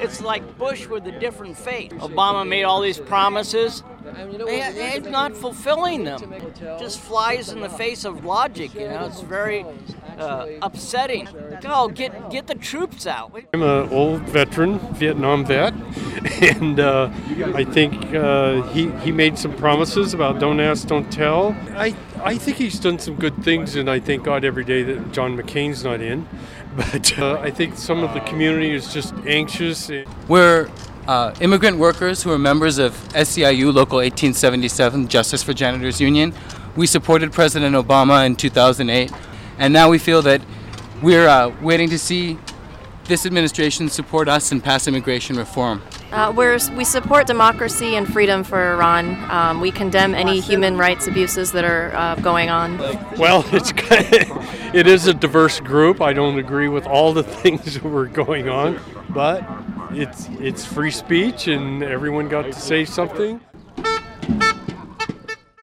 It's like Bush with a different face. Obama made all these promises. He's not fulfilling them. Just flies in the face of logic. You know, it's very uh, upsetting. Oh, get get the troops out. I'm an old veteran, Vietnam vet, and uh, I think uh, he he made some promises about don't ask, don't tell. I I think he's done some good things, and I thank God every day that John McCain's not in. But uh, I think some of the community is just anxious. We're uh, immigrant workers who are members of SEIU Local 1877, Justice for Janitors Union. We supported President Obama in 2008, and now we feel that we're uh, waiting to see this administration support us and pass immigration reform. Uh, we're, we support democracy and freedom for Iran. Um, we condemn any human rights abuses that are uh, going on. Well, it's it is a diverse group. I don't agree with all the things that were going on, but it's it's free speech and everyone got to say something.